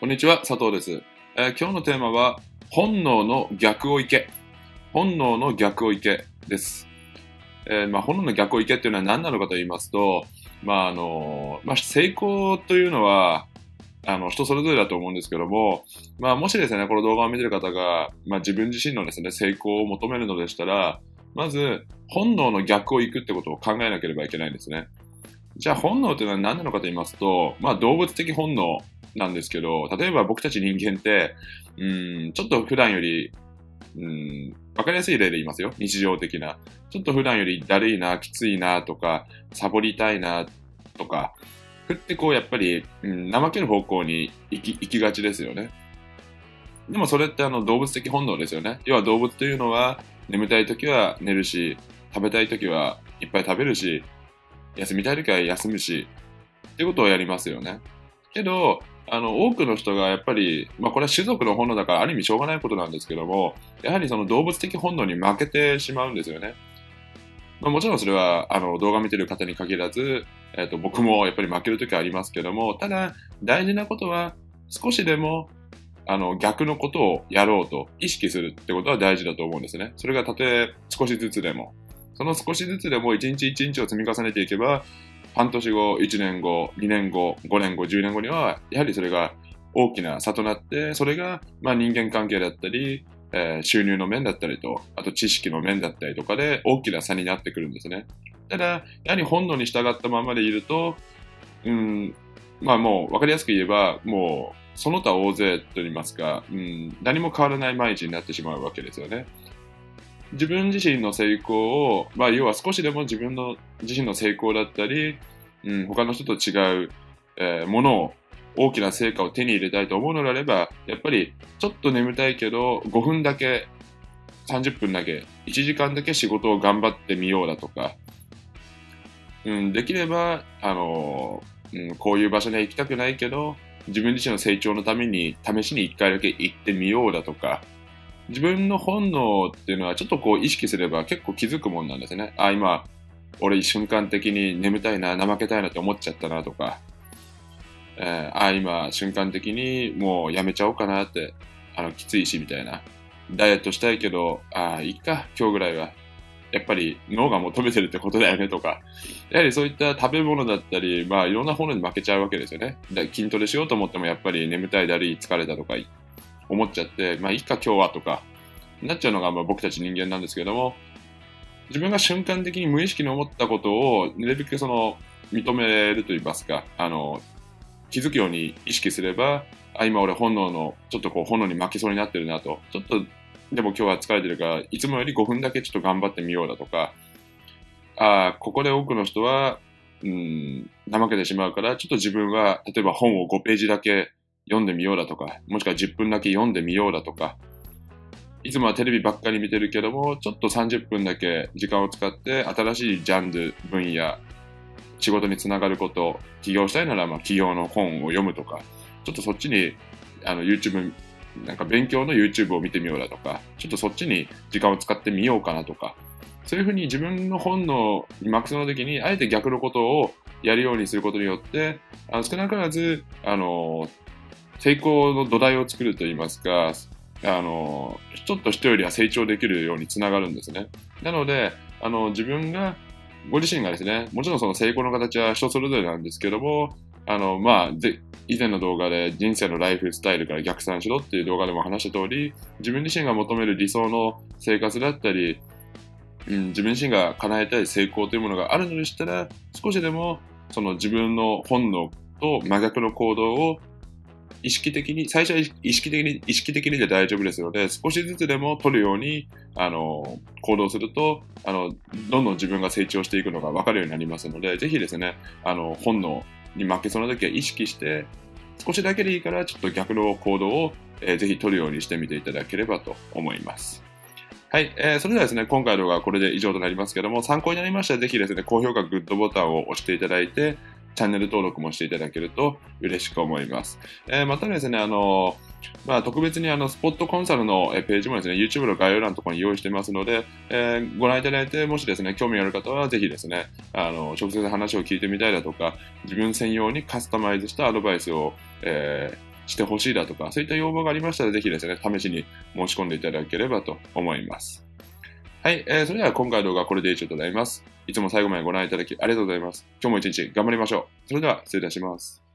こんにちは、佐藤です。えー今日のテーマは、本能の逆を行け。本能の逆を行けです。えーまあ、本能の逆を行けっていうのは何なのかと言いますと、まああのまあ、成功というのはあの人それぞれだと思うんですけども、まあ、もしですね、この動画を見てる方が、まあ、自分自身のですね、成功を求めるのでしたら、まず、本能の逆を行くってことを考えなければいけないんですね。じゃあ、本能というのは何なのかと言いますと、まあ、動物的本能なんですけど、例えば僕たち人間って、うん、ちょっと普段より、うん、わかりやすい例で言いますよ。日常的な。ちょっと普段よりだるいな、きついなとか、サボりたいなとか、ふってこうやっぱり、うん、怠ける方向に行き行きがちですよね。でもそれってあの動物的本能ですよね。要は動物というのは眠たい時は寝るし、食べたい時はいっぱい食べるし、休みたい時は休むし、ってことをやりますよね。けど、あの多くの人がやっぱり、まあ、これは種族の本能だからある意味しょうがないことなんですけども、やはりその動物的本能に負けてしまうんですよね。まあ、もちろんそれはあの動画見てる方に限らず、えー、と僕もやっぱり負ける時はありますけども、ただ大事なことは少しでもあの逆のことをやろうと意識するってことは大事だと思うんですね。それがたとえ少しずつでも、その少しずつでも一日一日を積み重ねていけば、半年後、1年後、2年後、5年後、10年後には、やはりそれが大きな差となって、それがまあ人間関係だったり、えー収入の面だったりと、あと知識の面だったりとかで大きな差になってくるんですね。ただ、やはり本能に従ったままでいると、うん、まあもう分かりやすく言えば、もうその他大勢と言いますか、うん、何も変わらない毎日になってしまうわけですよね。自分自身の成功を、まあ要は少しでも自分の自身の成功だったり、うん、他の人と違う、えーものを大きな成果を手に入れたいと思うのであれば、やっぱりちょっと眠たいけど、5分だけ、30分だけ、1時間だけ仕事を頑張ってみようだとか、うん、できれば、あのうん、こういう場所には行きたくないけど、自分自身の成長のために試しに1回だけ行ってみようだとか、自分の本能っていうのはちょっとこう意識すれば結構気づくもんなんですね。あ、今、俺瞬間的に眠たいな、怠けたいなって思っちゃったなとか、えーあ、今瞬間的にもうやめちゃおうかなって、あの、きついしみたいな。ダイエットしたいけど、あ、いっか、今日ぐらいは。やっぱり脳が求めてるってことだよねとか、やはりそういった食べ物だったり、まあいろんなものに負けちゃうわけですよね。だ筋トレしようと思ってもやっぱり眠たい、だるい、疲れたとか思っちゃって、まあいいか今日はとか、なっちゃうのがまあ僕たち人間なんですけれども、自分が瞬間的に無意識に思ったことをなるべくその認めると言いますか、あの、気づくように意識すれば、あ、今俺本能の、ちょっとこう炎に負けそうになってるなと、ちょっとでも今日は疲れてるから、いつもより5分だけちょっと頑張ってみようだとか、あここで多くの人は、うん、怠けてしまうから、ちょっと自分は、例えば本を5ページだけ読んでみようだとか、もしくは10分だけ読んでみようだとか、いつもはテレビばっかり見てるけども、ちょっと30分だけ時間を使って、新しいジャンル、分野、仕事につながること、起業したいなら、まあ、起業の本を読むとか、ちょっとそっちに、あの、YouTube、なんか勉強の YouTube を見てみようだとか、ちょっとそっちに時間を使ってみようかなとか、そういうふうに自分の本能にマックスの時に、あえて逆のことをやるようにすることによって、あの少なからず、あの、成功の土台を作るといいますか、あの、ちょっと人よりは成長できるようにつながるんですね。なので、あの、自分が、ご自身がですね、もちろんその成功の形は人それぞれなんですけども、あの、まあ、で以前の動画で人生のライフスタイルから逆算しろっていう動画でも話した通り、自分自身が求める理想の生活だったり、うん、自分自身が叶えたい成功というものがあるのでしたら、少しでもその自分の本能と真逆の行動を意識的に、最初は意識的に、意識的にで大丈夫ですので、少しずつでも取るように、あの、行動すると、あの、どんどん自分が成長していくのが分かるようになりますので、ぜひですね、あの、本能に負けそうな時は意識して、少しだけでいいから、ちょっと逆の行動を、えーぜひ取るようにしてみていただければと思います。はい、えーそれではですね、今回の動画はこれで以上となりますけども、参考になりましたら、ぜひですね、高評価、グッドボタンを押していただいて、チャンネル登録もしていただけると嬉しく思います。えーまたですね、あのまあ、特別にあのスポットコンサルのページもですね、YouTube の概要欄のところに用意してますので、えーご覧いただいて、もしですね、興味ある方はぜひですね、あの直接話を聞いてみたいだとか、自分専用にカスタマイズしたアドバイスを、えーしてほしいだとか、そういった要望がありましたら、ぜひですね、試しに申し込んでいただければと思います。はい、えー、それでは今回の動画はこれで以上となります。いつも最後までご覧いただきありがとうございます。今日も一日頑張りましょう。それでは失礼いたします。